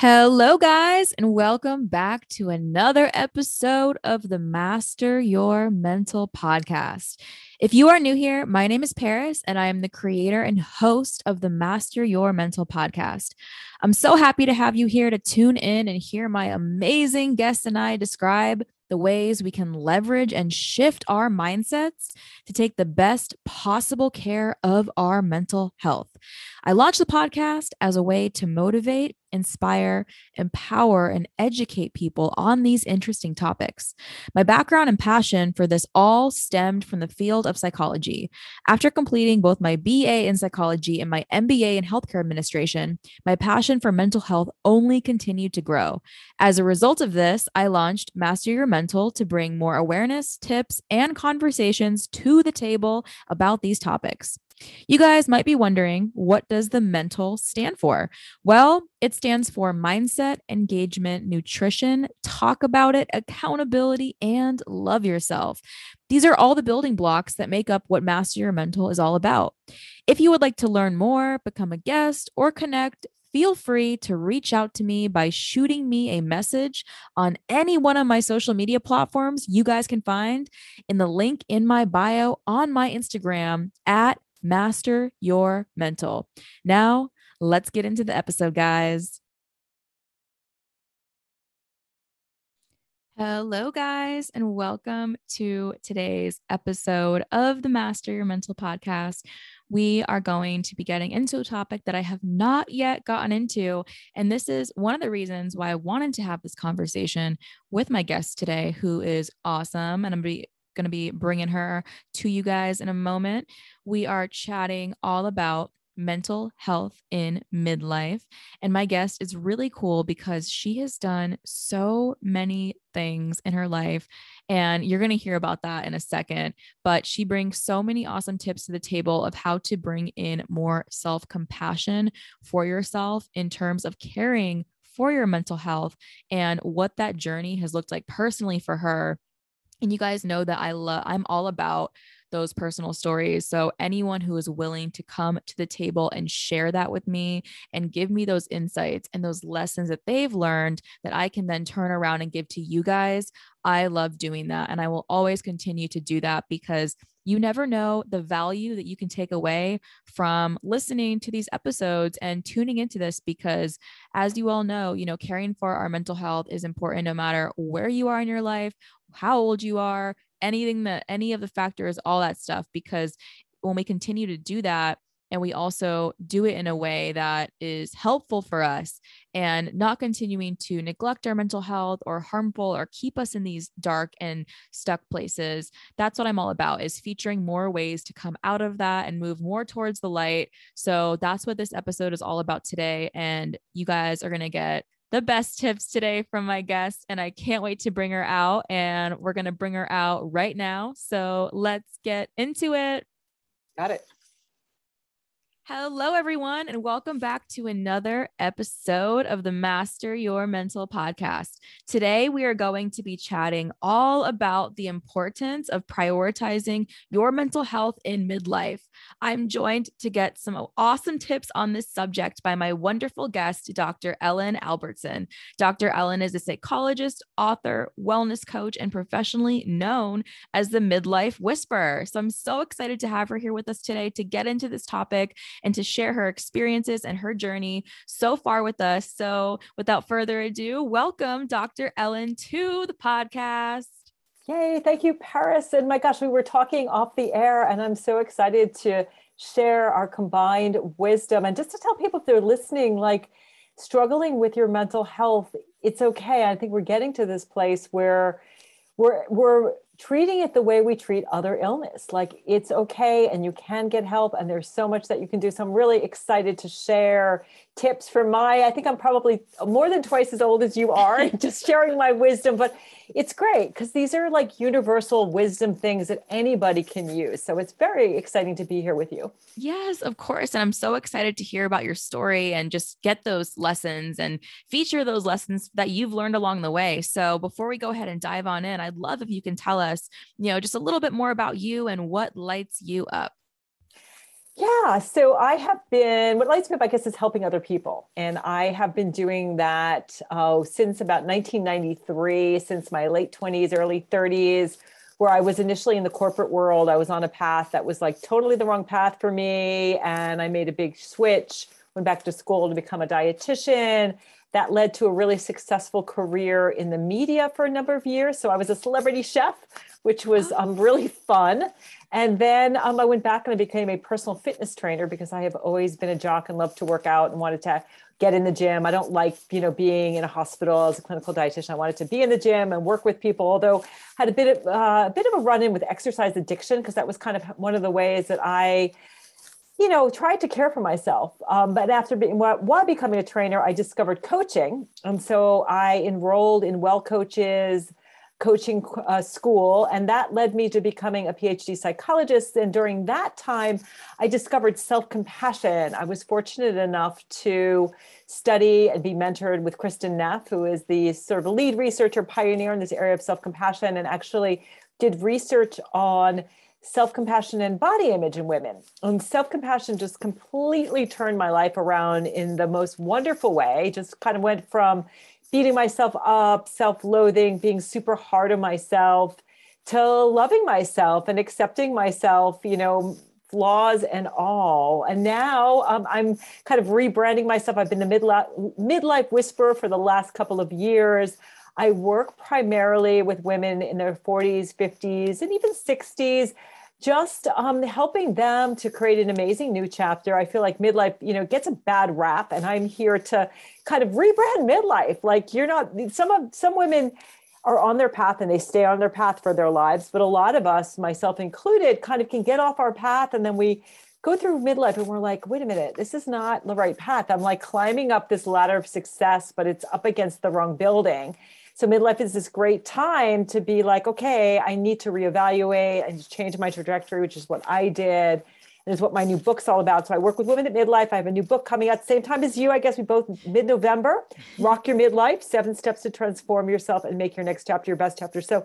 Hello, guys, and welcome back to another episode of the Master Your Mental podcast. If you are new here, my name is Paris, and I am the creator and host of the Master Your Mental podcast. I'm so happy to have you here to tune in and hear my amazing guests and I describe the ways we can leverage and shift our mindsets to take the best possible care of our mental health. I launched the podcast as a way to motivate, inspire, empower, and educate people on these interesting topics. My background and passion for this all stemmed from the field of psychology. After completing both my BA in psychology and my MBA in healthcare administration, my passion for mental health only continued to grow. As a result of this, I launched Master Your Mental to bring more awareness, tips, and conversations to the table about these topics. You guys might be wondering, what does the mental stand for? Well, it stands for mindset, engagement, nutrition, talk about it, accountability, and love yourself. These are all the building blocks that make up what Master Your Mental is all about. If you would like to learn more, become a guest, or connect, feel free to reach out to me by shooting me a message on any one of my social media platforms you guys can find in the link in my bio on my Instagram at Master Your Mental. Now, let's get into the episode, guys. Hello, guys, and welcome to today's episode of the Master Your Mental podcast. We are going to be getting into a topic that I have not yet gotten into. And this is one of the reasons why I wanted to have this conversation with my guest today, who is awesome. And I'm going to be going to be bringing her to you guys in a moment. We are chatting all about mental health in midlife. And my guest is really cool because she has done so many things in her life. And you're going to hear about that in a second. But she brings so many awesome tips to the table of how to bring in more self compassion for yourself in terms of caring for your mental health and what that journey has looked like personally for her and you guys know that I love, I'm all about those personal stories. So, anyone who is willing to come to the table and share that with me and give me those insights and those lessons that they've learned that I can then turn around and give to you guys, I love doing that. And I will always continue to do that because you never know the value that you can take away from listening to these episodes and tuning into this because as you all know you know caring for our mental health is important no matter where you are in your life how old you are anything that any of the factors all that stuff because when we continue to do that and we also do it in a way that is helpful for us and not continuing to neglect our mental health or harmful or keep us in these dark and stuck places that's what i'm all about is featuring more ways to come out of that and move more towards the light. So that's what this episode is all about today and you guys are going to get the best tips today from my guest, and I can't wait to bring her out. And we're going to bring her out right now. So let's get into it. Got it. Hello, everyone, and welcome back to another episode of the Master Your Mental podcast. Today, we are going to be chatting all about the importance of prioritizing your mental health in midlife. I'm joined to get some awesome tips on this subject by my wonderful guest, Dr. Ellen Albertson. Dr. Ellen is a psychologist, author, wellness coach, and professionally known as the Midlife Whisperer. So I'm so excited to have her here with us today to get into this topic and to share her experiences and her journey so far with us. So, without further ado, welcome Dr. Ellen to the podcast. Yay, thank you, Paris. And my gosh, we were talking off the air, and I'm so excited to share our combined wisdom. And just to tell people if they're listening, like struggling with your mental health, it's okay. I think we're getting to this place where we're we're treating it the way we treat other illness. Like it's okay and you can get help and there's so much that you can do. So i'm really excited to share tips for my i think i'm probably more than twice as old as you are just sharing my wisdom but it's great because these are like universal wisdom things that anybody can use. So it's very exciting to be here with you. Yes, of course. And I'm so excited to hear about your story and just get those lessons and feature those lessons that you've learned along the way. So before we go ahead and dive on in, I'd love if you can tell us, you know, just a little bit more about you and what lights you up. Yeah, so I have been, what lights me up, I guess, is helping other people. And I have been doing that oh, since about 1993, since my late 20s, early 30s, where I was initially in the corporate world. I was on a path that was like totally the wrong path for me. And I made a big switch, went back to school to become a dietitian. That led to a really successful career in the media for a number of years. So I was a celebrity chef, which was um, really fun. And then um, I went back and I became a personal fitness trainer because I have always been a jock and loved to work out and wanted to get in the gym. I don't like, you know, being in a hospital as a clinical dietitian. I wanted to be in the gym and work with people. Although I had a bit of uh, a bit of a run in with exercise addiction because that was kind of one of the ways that I you know, tried to care for myself. Um, but after being, while becoming a trainer, I discovered coaching. And so I enrolled in Wellcoaches, coaching uh, school, and that led me to becoming a PhD psychologist. And during that time, I discovered self compassion. I was fortunate enough to study and be mentored with Kristin Neff, who is the sort of lead researcher pioneer in this area of self compassion, and actually did research on self compassion and body image in women. And self compassion just completely turned my life around in the most wonderful way. Just kind of went from beating myself up, self loathing, being super hard on myself, to loving myself and accepting myself, you know, flaws and all. And now um, I'm kind of rebranding myself. I've been the midlife, midlife whisperer for the last couple of years. I work primarily with women in their 40s, 50s, and even 60s just um, helping them to create an amazing new chapter. I feel like midlife, you know, gets a bad rap, and I'm here to kind of rebrand midlife. Like you're not some of some women are on their path and they stay on their path for their lives, but a lot of us, myself included, kind of can get off our path and then we go through midlife and we're like, wait a minute, this is not the right path. I'm like climbing up this ladder of success, but it's up against the wrong building. So midlife is this great time to be like, okay, I need to reevaluate and change my trajectory, which is what I did. And is what my new book's all about. So I work with women at midlife. I have a new book coming out the same time as you. I guess we both mid-November. Mm-hmm. Rock your midlife: seven steps to transform yourself and make your next chapter your best chapter. So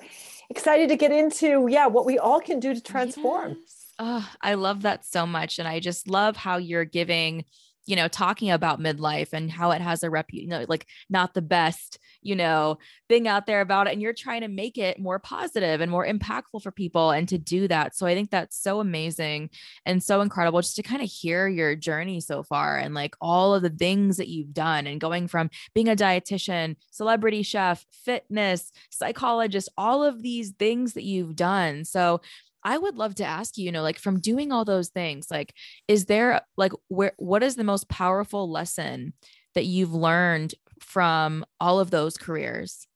excited to get into yeah what we all can do to transform. Yes. Oh, I love that so much, and I just love how you're giving you know talking about midlife and how it has a rep you know like not the best you know thing out there about it and you're trying to make it more positive and more impactful for people and to do that. So i think that's so amazing and so incredible just to kind of hear your journey so far and like all of the things that you've done and going from being a dietitian celebrity chef fitness psychologist all of these things that you've done. So I would love to ask you, you know, like from doing all those things, like, is there like where, what is the most powerful lesson that you've learned from all of those careers?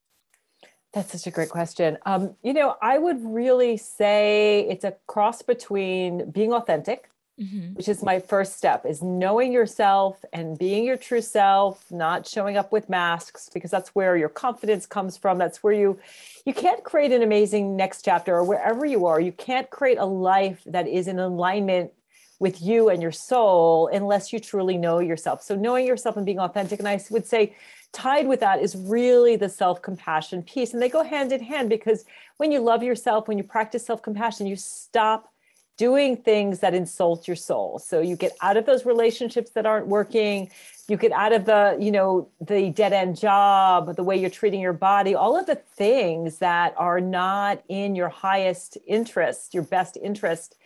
That's such a great question. Um, you know, I would really say it's a cross between being authentic, mm-hmm. which is my first step, is knowing yourself and being your true self, not showing up with masks, because that's where your confidence comes from. That's where you you can't create an amazing next chapter or wherever you are you can't create a life that is in alignment with you and your soul unless you truly know yourself. So knowing yourself and being authentic and i would say tied with that is really the self-compassion piece and they go hand in hand because when you love yourself when you practice self-compassion you stop doing things that insult your soul. So you get out of those relationships that aren't working you get out of the you know the dead end job the way you're treating your body all of the things that are not in your highest interest your best interest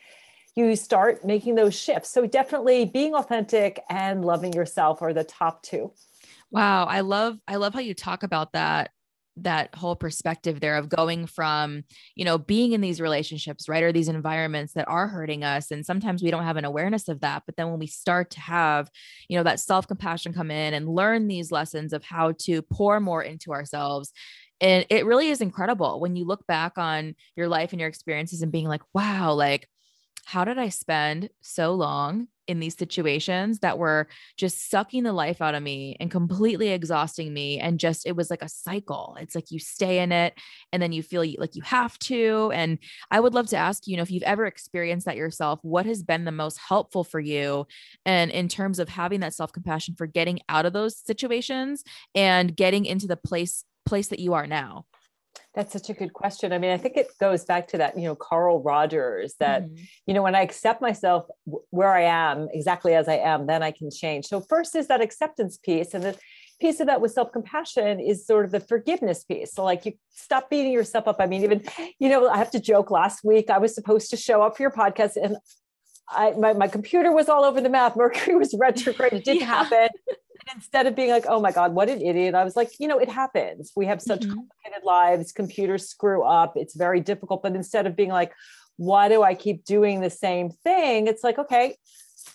you start making those shifts. So definitely being authentic and loving yourself are the top two. Wow. I love i love how you talk about that that whole perspective there of going from you know being in these relationships right or these environments that are hurting us. And sometimes we don't have an awareness of that. But then when we start to have you know that self compassion come in and learn these lessons of how to pour more into ourselves. And it really is incredible when you look back on your life and your experiences and being like wow like how did I spend so long in these situations that were just sucking the life out of me and completely exhausting me? And just, it was like a cycle. It's like you stay in it and then you feel like you have to. And I would love to ask you, you know, if you've ever experienced that yourself, what has been the most helpful for you? And in terms of having that self compassion for getting out of those situations and getting into the place place that you are now That's such a good question. I mean, I think it goes back to that, you know, Carl Rogers that, mm-hmm. you know, when I accept myself where I am, exactly as I am, then I can change. So, first is that acceptance piece. And the piece of that with self compassion is sort of the forgiveness piece. So, like, you stop beating yourself up. I mean, even, you know, I have to joke last week, I was supposed to show up for your podcast and I, my, my computer was all over the map. Mercury was retrograde. It didn't yeah. happen instead of being like, oh my God, what an idiot, I was like, you know, it happens. We have such mm-hmm. complicated lives, computers screw up, it's very difficult. But instead of being like, why do I keep doing the same thing? It's like, okay,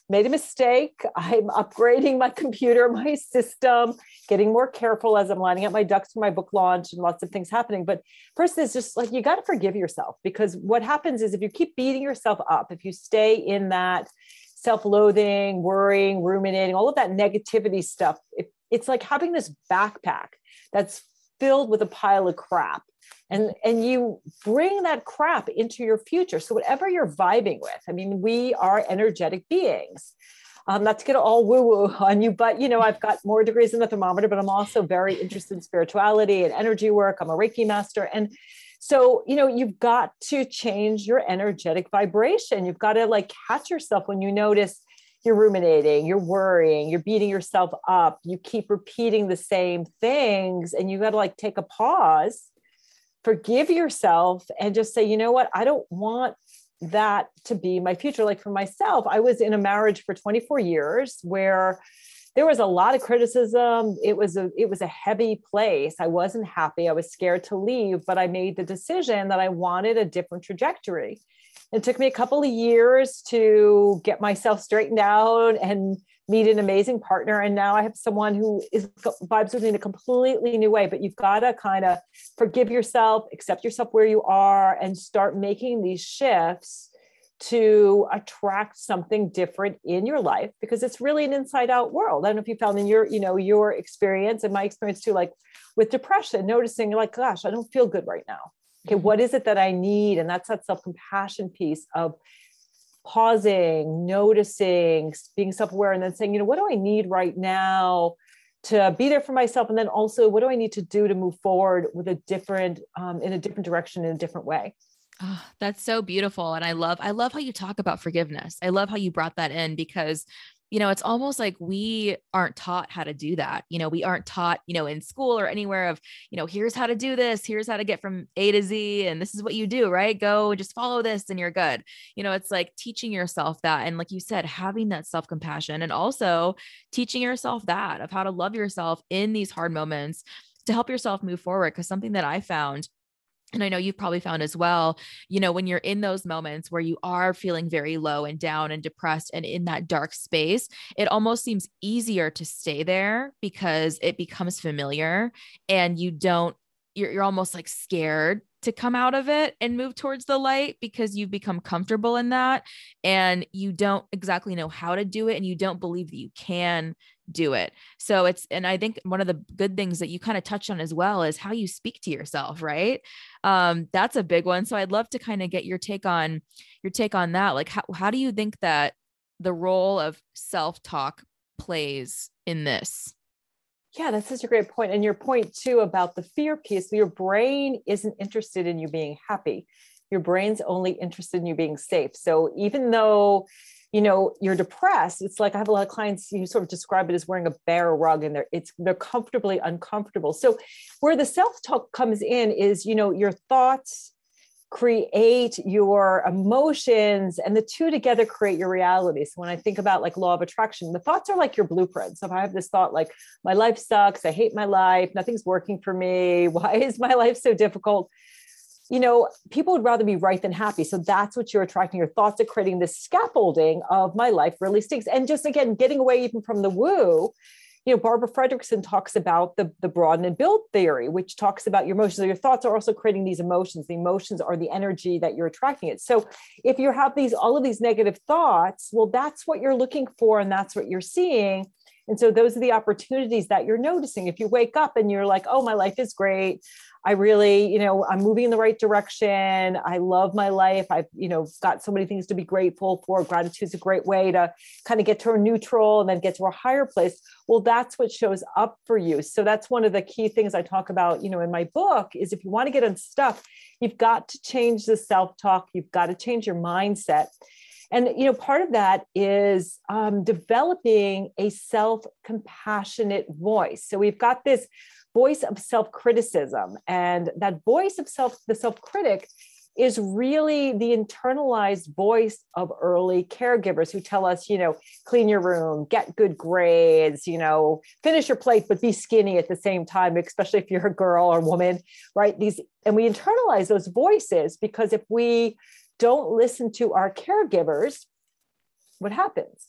made a mistake. I'm upgrading my computer, my system, getting more careful as I'm lining up my ducks for my book launch and lots of things happening. But first is just like you got to forgive yourself because what happens is if you keep beating yourself up, if you stay in that self-loathing, worrying, ruminating, all of that negativity stuff. It, it's like having this backpack that's filled with a pile of crap. And, and you bring that crap into your future. So whatever you're vibing with, I mean, we are energetic beings. Um, not to get all woo woo on you, but you know, I've got more degrees in the thermometer, but I'm also very interested in spirituality and energy work. I'm a Reiki master. And so, you know, you've got to change your energetic vibration. You've got to like catch yourself when you notice you're ruminating, you're worrying, you're beating yourself up, you keep repeating the same things, and you got to like take a pause, forgive yourself, and just say, you know what, I don't want that to be my future. Like for myself, I was in a marriage for 24 years where there was a lot of criticism. It was a it was a heavy place. I wasn't happy. I was scared to leave but i made the decision that i wanted a different trajectory it took me a couple of years to get myself straightened out and meet an amazing partner and now i have someone who is vibes with me in a completely new way but you've got to kind of forgive yourself accept yourself where you are and start making these shifts to attract something different in your life because it's really an inside out world. I don't know if you found in your, you know, your experience and my experience too, like with depression, noticing like, gosh, I don't feel good right now. Okay, mm-hmm. what is it that I need? And that's that self-compassion piece of pausing, noticing, being self-aware, and then saying, you know, what do I need right now to be there for myself? And then also, what do I need to do to move forward with a different, um, in a different direction, in a different way? Oh, that's so beautiful. And I love, I love how you talk about forgiveness. I love how you brought that in because, you know, it's almost like we aren't taught how to do that. You know, we aren't taught, you know, in school or anywhere of, you know, here's how to do this, here's how to get from A to Z, and this is what you do, right? Go just follow this and you're good. You know, it's like teaching yourself that. And like you said, having that self compassion and also teaching yourself that of how to love yourself in these hard moments to help yourself move forward. Cause something that I found and I know you've probably found as well, you know, when you're in those moments where you are feeling very low and down and depressed and in that dark space, it almost seems easier to stay there because it becomes familiar and you don't, you're, you're almost like scared to come out of it and move towards the light because you've become comfortable in that and you don't exactly know how to do it and you don't believe that you can do it. So it's, and I think one of the good things that you kind of touched on as well is how you speak to yourself, right? Um, that's a big one. So I'd love to kind of get your take on your take on that. Like, how, how do you think that the role of self talk plays in this? Yeah, that's such a great point. And your point too about the fear piece, your brain isn't interested in you being happy. Your brain's only interested in you being safe. So even though you know you're depressed it's like i have a lot of clients you sort of describe it as wearing a bear rug and they're it's they're comfortably uncomfortable so where the self-talk comes in is you know your thoughts create your emotions and the two together create your reality so when i think about like law of attraction the thoughts are like your blueprint so if i have this thought like my life sucks i hate my life nothing's working for me why is my life so difficult you know, people would rather be right than happy. So that's what you're attracting. Your thoughts are creating this scaffolding of my life really stinks. And just again, getting away even from the woo, you know, Barbara Fredrickson talks about the, the broaden and build theory, which talks about your emotions. Your thoughts are also creating these emotions. The emotions are the energy that you're attracting it. So if you have these all of these negative thoughts, well, that's what you're looking for and that's what you're seeing. And so those are the opportunities that you're noticing. If you wake up and you're like, oh, my life is great. I really, you know, I'm moving in the right direction. I love my life. I've, you know, got so many things to be grateful for. Gratitude is a great way to kind of get to a neutral and then get to a higher place. Well, that's what shows up for you. So that's one of the key things I talk about, you know, in my book is if you want to get unstuck, you've got to change the self-talk. You've got to change your mindset. And you know, part of that is um, developing a self-compassionate voice. So we've got this voice of self-criticism, and that voice of self, the self-critic, is really the internalized voice of early caregivers who tell us, you know, clean your room, get good grades, you know, finish your plate, but be skinny at the same time, especially if you're a girl or woman, right? These, and we internalize those voices because if we don't listen to our caregivers, what happens?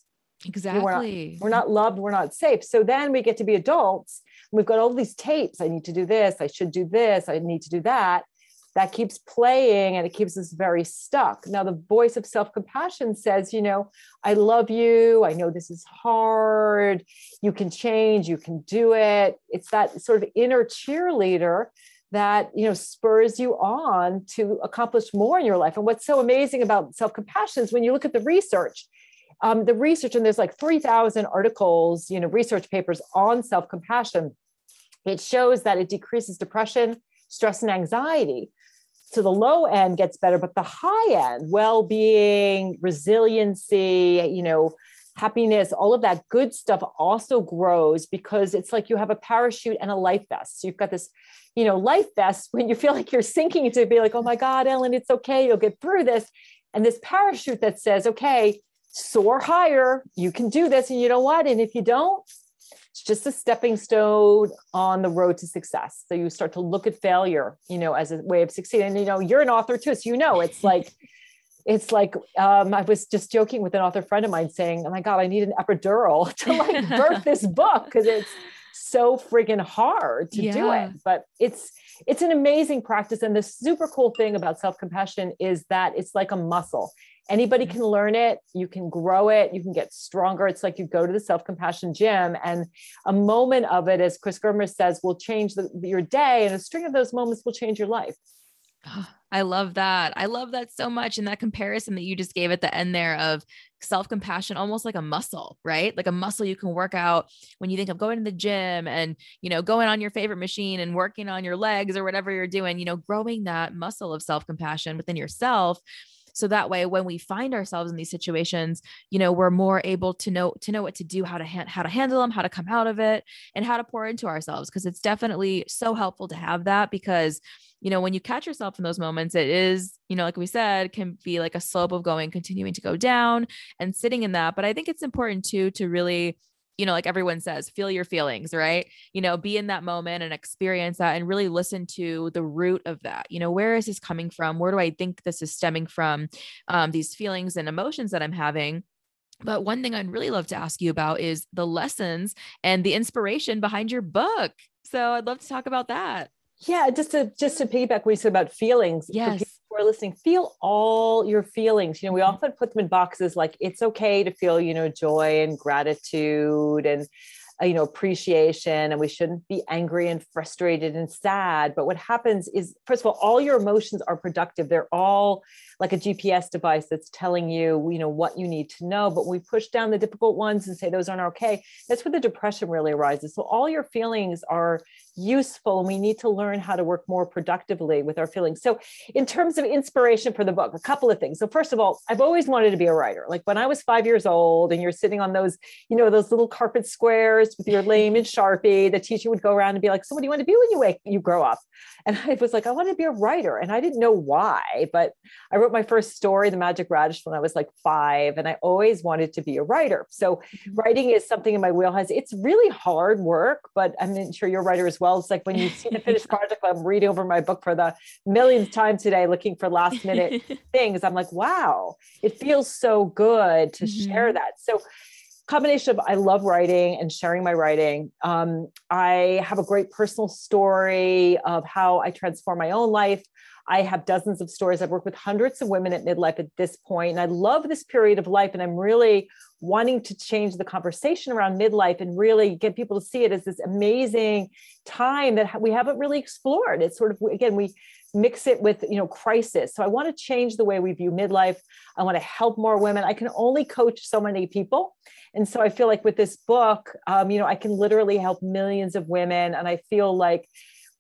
Exactly. We're not, we're not, loved, we're not safe. So then we get to be adults. We've got all these tapes. I need to do this. I should do this. I need to do that. That keeps playing and it keeps us very stuck. Now, the voice of self compassion says, you know, I love you. I know this is hard. You can change. You can do it. It's that sort of inner cheerleader that you know spurs you on to accomplish more in your life and what's so amazing about self-compassion is when you look at the research um, the research and there's like 3000 articles you know research papers on self-compassion it shows that it decreases depression stress and anxiety so the low end gets better but the high end well-being resiliency you know happiness, all of that good stuff also grows because it's like you have a parachute and a life vest. So you've got this, you know, life vest when you feel like you're sinking to be like, oh my God, Ellen, it's okay. You'll get through this. And this parachute that says, okay, soar higher. You can do this. And you know what? And if you don't, it's just a stepping stone on the road to success. So you start to look at failure, you know, as a way of succeeding. And, you know, you're an author too. So you know, it's like, it's like um, I was just joking with an author friend of mine saying, "Oh my god, I need an epidural to like birth this book because it's so friggin' hard to yeah. do it." But it's it's an amazing practice, and the super cool thing about self compassion is that it's like a muscle. Anybody can learn it. You can grow it. You can get stronger. It's like you go to the self compassion gym, and a moment of it, as Chris Germer says, will change the, your day, and a string of those moments will change your life. Ah, I love that. I love that so much. And that comparison that you just gave at the end there of self compassion, almost like a muscle, right? Like a muscle you can work out when you think of going to the gym and, you know, going on your favorite machine and working on your legs or whatever you're doing, you know, growing that muscle of self compassion within yourself so that way when we find ourselves in these situations you know we're more able to know to know what to do how to ha- how to handle them how to come out of it and how to pour into ourselves because it's definitely so helpful to have that because you know when you catch yourself in those moments it is you know like we said can be like a slope of going continuing to go down and sitting in that. But i think it's important too to really you know, like everyone says, feel your feelings, right? You know, be in that moment and experience that and really listen to the root of that. You know, where is this coming from? Where do I think this is stemming from? Um, these feelings and emotions that I'm having. But one thing I'd really love to ask you about is the lessons and the inspiration behind your book. So I'd love to talk about that. Yeah, just to just to piggyback what you said about feelings. Yes. Who are listening, feel all your feelings. You know, we often put them in boxes like it's okay to feel, you know, joy and gratitude and uh, you know appreciation and we shouldn't be angry and frustrated and sad. But what happens is first of all all your emotions are productive. They're all like a gps device that's telling you you know what you need to know. But we push down the difficult ones and say those aren't okay that's where the depression really arises. So all your feelings are useful and we need to learn how to work more productively with our feelings. So in terms of inspiration for the book a couple of things. So first of all i've always wanted to be a writer. Like when i was five years old and you're sitting on those you know those little carpet squares with your lame and sharpie the teacher would go around and be like so what do you want to be when you wake you grow up? And i was like i want to be a writer and i didn't know why but i wrote my first story the magic radish when i was like five and i always wanted to be a writer. So mm-hmm. writing is something in my wheelhouse. It's really hard work but i'm sure you're a writer as well well. It's like when you see the finished project, I'm reading over my book for the millionth time today, looking for last minute things. I'm like, wow, it feels so good to mm-hmm. share that. So combination of I love writing and sharing my writing. Um, I have a great personal story of how I transform my own life. I have dozens of stories. I've worked with hundreds of women at midlife at this point, and I love this period of life. And I'm really wanting to change the conversation around midlife and really get people to see it as this amazing time that we haven't really explored. It's sort of again we mix it with you know crisis so i want to change the way we view midlife i want to help more women i can only coach so many people and so i feel like with this book um, you know i can literally help millions of women and i feel like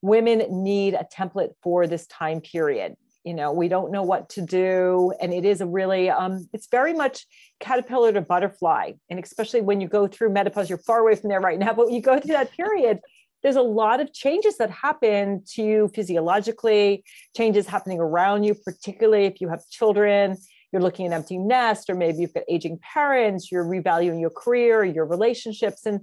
women need a template for this time period you know we don't know what to do and it is a really um, it's very much caterpillar to butterfly and especially when you go through menopause you're far away from there right now but you go through that period there's a lot of changes that happen to you physiologically, changes happening around you, particularly if you have children, you're looking at empty nest, or maybe you've got aging parents, you're revaluing your career, your relationships. And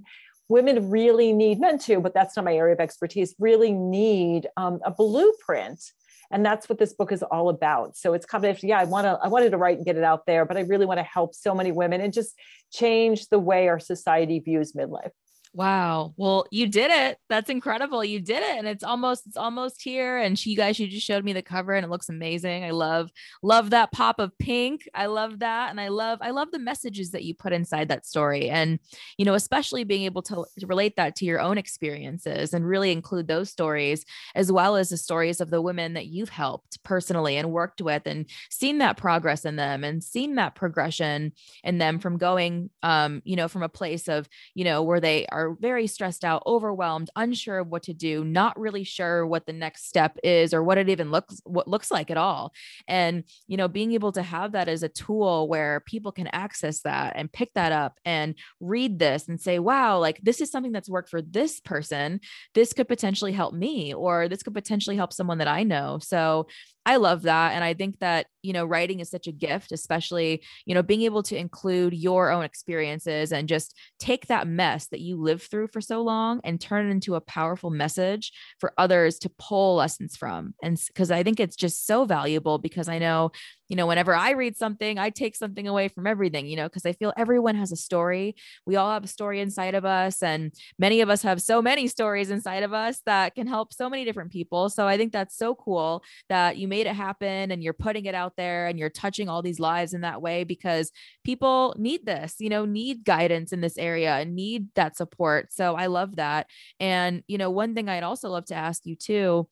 women really need men too, but that's not my area of expertise, really need um, a blueprint. And that's what this book is all about. So it's kind of, Yeah, I want to, I wanted to write and get it out there, but I really want to help so many women and just change the way our society views midlife. Wow. Well, you did it. That's incredible. You did it. And it's almost, it's almost here. And she, you guys, you just showed me the cover and it looks amazing. I love, love that pop of pink. I love that. And I love, I love the messages that you put inside that story. And, you know, especially being able to, to relate that to your own experiences and really include those stories, as well as the stories of the women that you've helped personally and worked with and seen that progress in them and seen that progression in them from going, um, you know, from a place of, you know, where they are are very stressed out, overwhelmed, unsure of what to do, not really sure what the next step is or what it even looks what looks like at all. And you know, being able to have that as a tool where people can access that and pick that up and read this and say, "Wow, like this is something that's worked for this person. This could potentially help me or this could potentially help someone that I know." So, I love that. And I think that, you know, writing is such a gift, especially, you know, being able to include your own experiences and just take that mess that you lived through for so long and turn it into a powerful message for others to pull lessons from. And because I think it's just so valuable because I know you know, whenever I read something, I take something away from everything, you know, because I feel everyone has a story. We all have a story inside of us. And many of us have so many stories inside of us that can help so many different people. So I think that's so cool that you made it happen and you're putting it out there and you're touching all these lives in that way because people need this, you know, need guidance in this area and need that support. So I love that. And, you know, one thing I'd also love to ask you too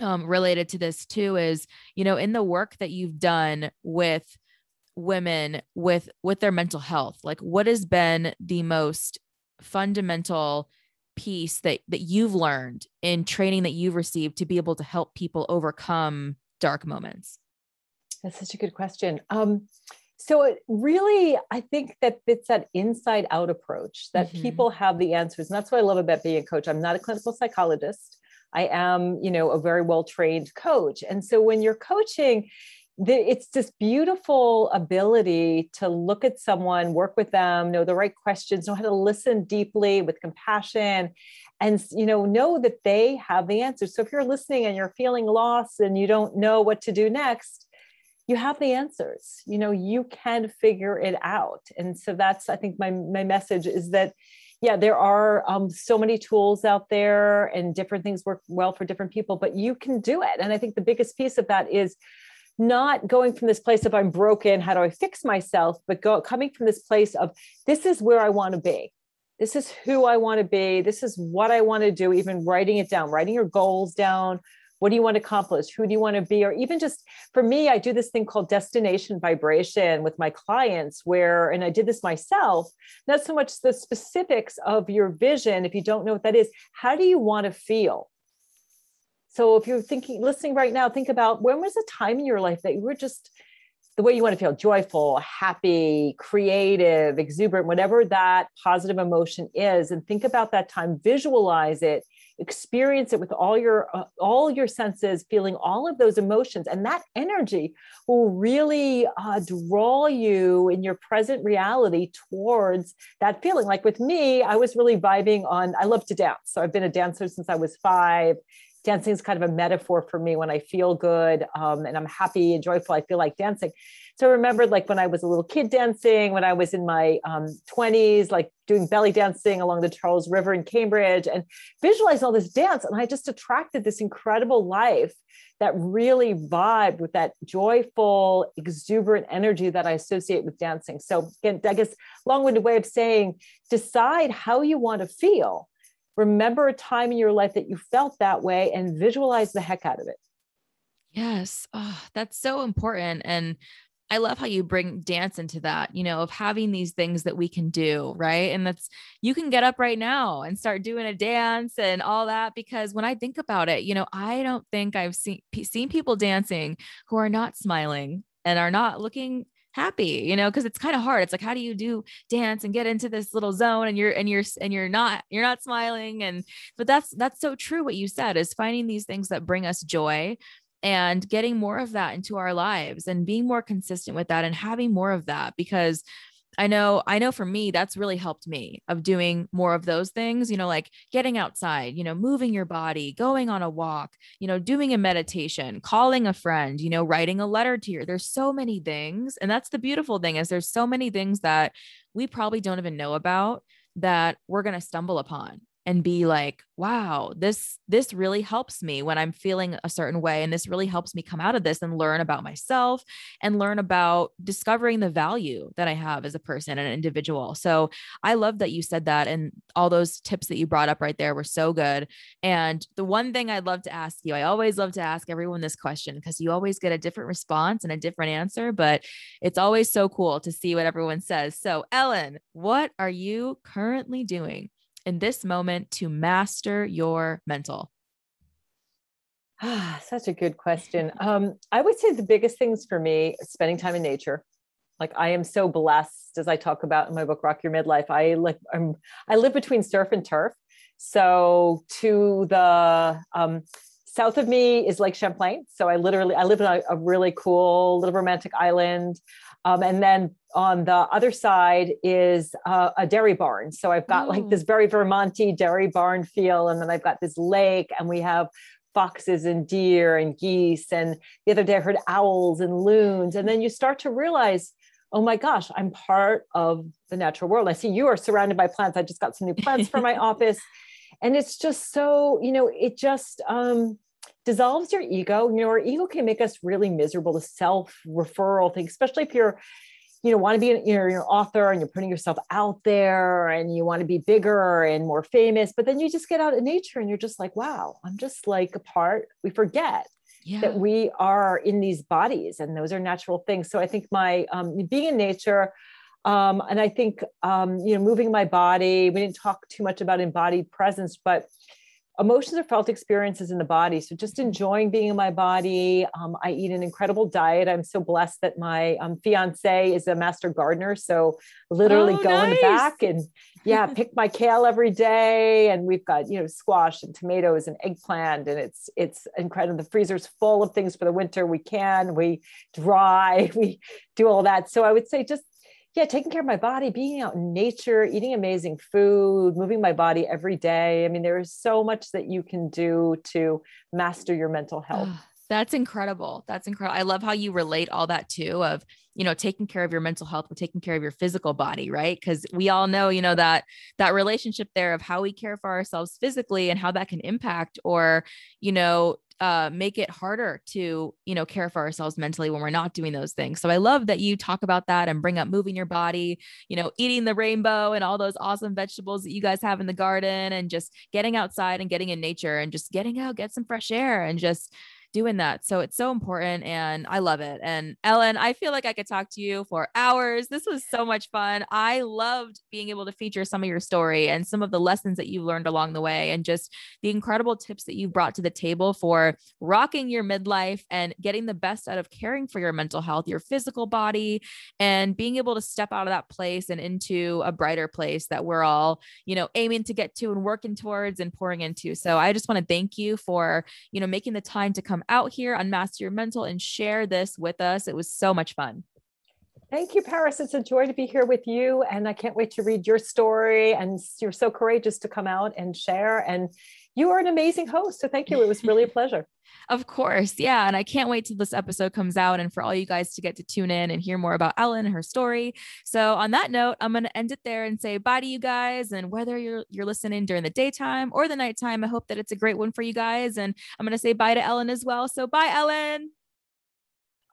um, related to this too is you know in the work that you've done with women with with their mental health like what has been the most fundamental piece that that you've learned in training that you've received to be able to help people overcome dark moments? That's such a good question. Um so it really i think that it's that inside out approach that mm-hmm. people have the answers. And that's what i love about being a coach. I'm not a clinical psychologist. I am, you know, a very well trained coach. And so when you're coaching, the, it's this beautiful ability to look at someone, work with them, know the right questions, know how to listen deeply with compassion, and you know know that they have the answers. So if you're listening and you're feeling lost and you don't know what to do next, you have the answers. You know you can figure it out. And so that's I think my my message is that yeah, there are um, so many tools out there and different things work well for different people, but you can do it. And I think the biggest piece of that is not going from this place of I'm broken, how do I fix myself, but go coming from this place of this is where I want to be. This is who I want to be. This is what I want to do, even writing it down, writing your goals down, what do you want to accomplish? Who do you want to be? Or even just for me, I do this thing called destination vibration with my clients, where, and I did this myself, not so much the specifics of your vision. If you don't know what that is, how do you want to feel? So if you're thinking, listening right now, think about when was a time in your life that you were just the way you want to feel joyful, happy, creative, exuberant, whatever that positive emotion is, and think about that time, visualize it, experience it with all your uh, all your senses feeling all of those emotions and that energy will really uh, draw you in your present reality towards that feeling. Like with me i was really vibing on i love to dance. So i've been a dancer since i was five dancing is kind of a metaphor for me when I feel good um, and I'm happy and joyful. I feel like dancing. So I remembered like when I was a little kid dancing, when I was in my um, 20s, like doing belly dancing along the Charles River in Cambridge and visualized all this dance. And I just attracted this incredible life that really vibed with that joyful, exuberant energy that I associate with dancing. So again, I guess long-winded way of saying, decide how you want to feel. Remember a time in your life that you felt that way and visualize the heck out of it. Yes. Oh, that's so important. And I love how you bring dance into that, you know, of having these things that we can do, right? And that's you can get up right now and start doing a dance and all that because when I think about it, you know, I don't think I've seen seen people dancing who are not smiling and are not looking happy you know because it's kind of hard. It's like how do you do dance and get into this little zone? And you're and you're and you're not you're not smiling. And but that's that's so true what you said is finding these things that bring us joy and getting more of that into our lives and being more consistent with that and having more of that because I know, I know for me, that's really helped me of doing more of those things, you know, like getting outside, you know, moving your body, going on a walk, you know, doing a meditation, calling a friend, you know, writing a letter to your, there's so many things. And that's the beautiful thing is there's so many things that we probably don't even know about that we're going to stumble upon and be like wow this this really helps me when i'm feeling a certain way and this really helps me come out of this and learn about myself and learn about discovering the value that i have as a person and an individual. So i love that you said that and all those tips that you brought up right there were so good. And the one thing i'd love to ask you i always love to ask everyone this question because you always get a different response and a different answer but it's always so cool to see what everyone says. So ellen what are you currently doing in this moment to master your mental? Ah, such a good question. Um, I would say the biggest things for me spending time in nature. Like I am so blessed, as I talk about in my book "Rock Your Midlife." I like I'm I live between surf and turf. So to the um, south of me is Lake Champlain. So I literally I live in a, a really cool little romantic island. Um, and then on the other side is uh, a dairy barn. So I've got mm. like this very Vermonty dairy barn feel. And then I've got this lake and we have foxes and deer and geese. And the other day I heard owls and loons. And then you start to realize, oh my gosh, I'm part of the natural world. I see you are surrounded by plants. I just got some new plants for my office. And it's just so, you know, it just, um, dissolves your ego. You know, our ego can make us really miserable. The self referral thing, especially if you're, you know, want to be an, you know, you're an author and you're putting yourself out there and you want to be bigger and more famous. But then you just get out in nature and you're just like, wow, I'm just like a part. We forget. Yeah. that we are in these bodies and those are natural things so i think my um, being in nature um, and i think um, you know moving my body we didn't talk too much about embodied presence but emotions are felt experiences in the body. So just enjoying being in my body. Um, I eat an incredible diet. I'm so blessed that my um, fiance is a master gardener. So literally oh, go nice. in the back and yeah, pick my kale every day. And we've got, you know, squash and tomatoes and eggplant. And it's, it's incredible. The freezer's full of things for the winter. We can, we dry, we do all that. So I would say just yeah, taking care of my body, being out in nature, eating amazing food, moving my body every day. I mean, there is so much that you can do to master your mental health. Ah, that's incredible. That's incredible. I love how you relate all that too of, you know, taking care of your mental health with taking care of your physical body, right? Cuz we all know, you know, that that relationship there of how we care for ourselves physically and how that can impact or, you know, uh, make it harder to you know care for ourselves mentally when we're not doing those things. So i love that you talk about that and bring up moving your body you know eating the rainbow and all those awesome vegetables that you guys have in the garden and just getting outside and getting in nature and just getting out get some fresh air and just doing that. So it's so important and I love it. And Ellen, I feel like I could talk to you for hours. This was so much fun. I loved being able to feature some of your story and some of the lessons that you learned along the way and just the incredible tips that you brought to the table for rocking your midlife and getting the best out of caring for your mental health, your physical body, and being able to step out of that place and into a brighter place that we're all, you know, aiming to get to and working towards and pouring into. So I just want to thank you for, you know, making the time to come out here on Master Your Mental and share this with us. It was so much fun. Thank you, Paris. It's a joy to be here with you. And I can't wait to read your story. And you're so courageous to come out and share. And you are an amazing host. So thank you. It was really a pleasure. Of course. Yeah. And I can't wait till this episode comes out and for all you guys to get to tune in and hear more about Ellen and her story. So on that note, I'm going to end it there and say bye to you guys. And whether you're you're listening during the daytime or the nighttime, I hope that it's a great one for you guys. And I'm going to say bye to Ellen as well. So bye, Ellen.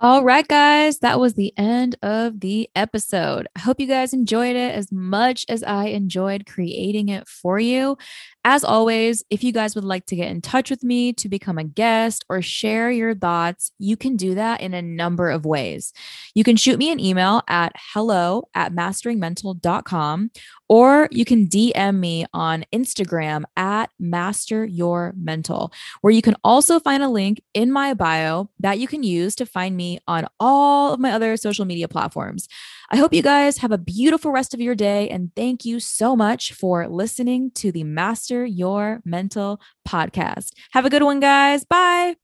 All right, guys, that was the end of the episode. I hope you guys enjoyed it as much as I enjoyed creating it for you. As always, if you guys would like to get in touch with me to become a guest or share your thoughts, you can do that in a number of ways. You can shoot me an email at hello at masteringmental.com or you can DM me on Instagram at Master Your Mental, where you can also find a link in my bio that you can use to find me on all of my other social media platforms. I hope you guys have a beautiful rest of your day. And thank you so much for listening to the Master Your Mental podcast. Have a good one, guys. Bye.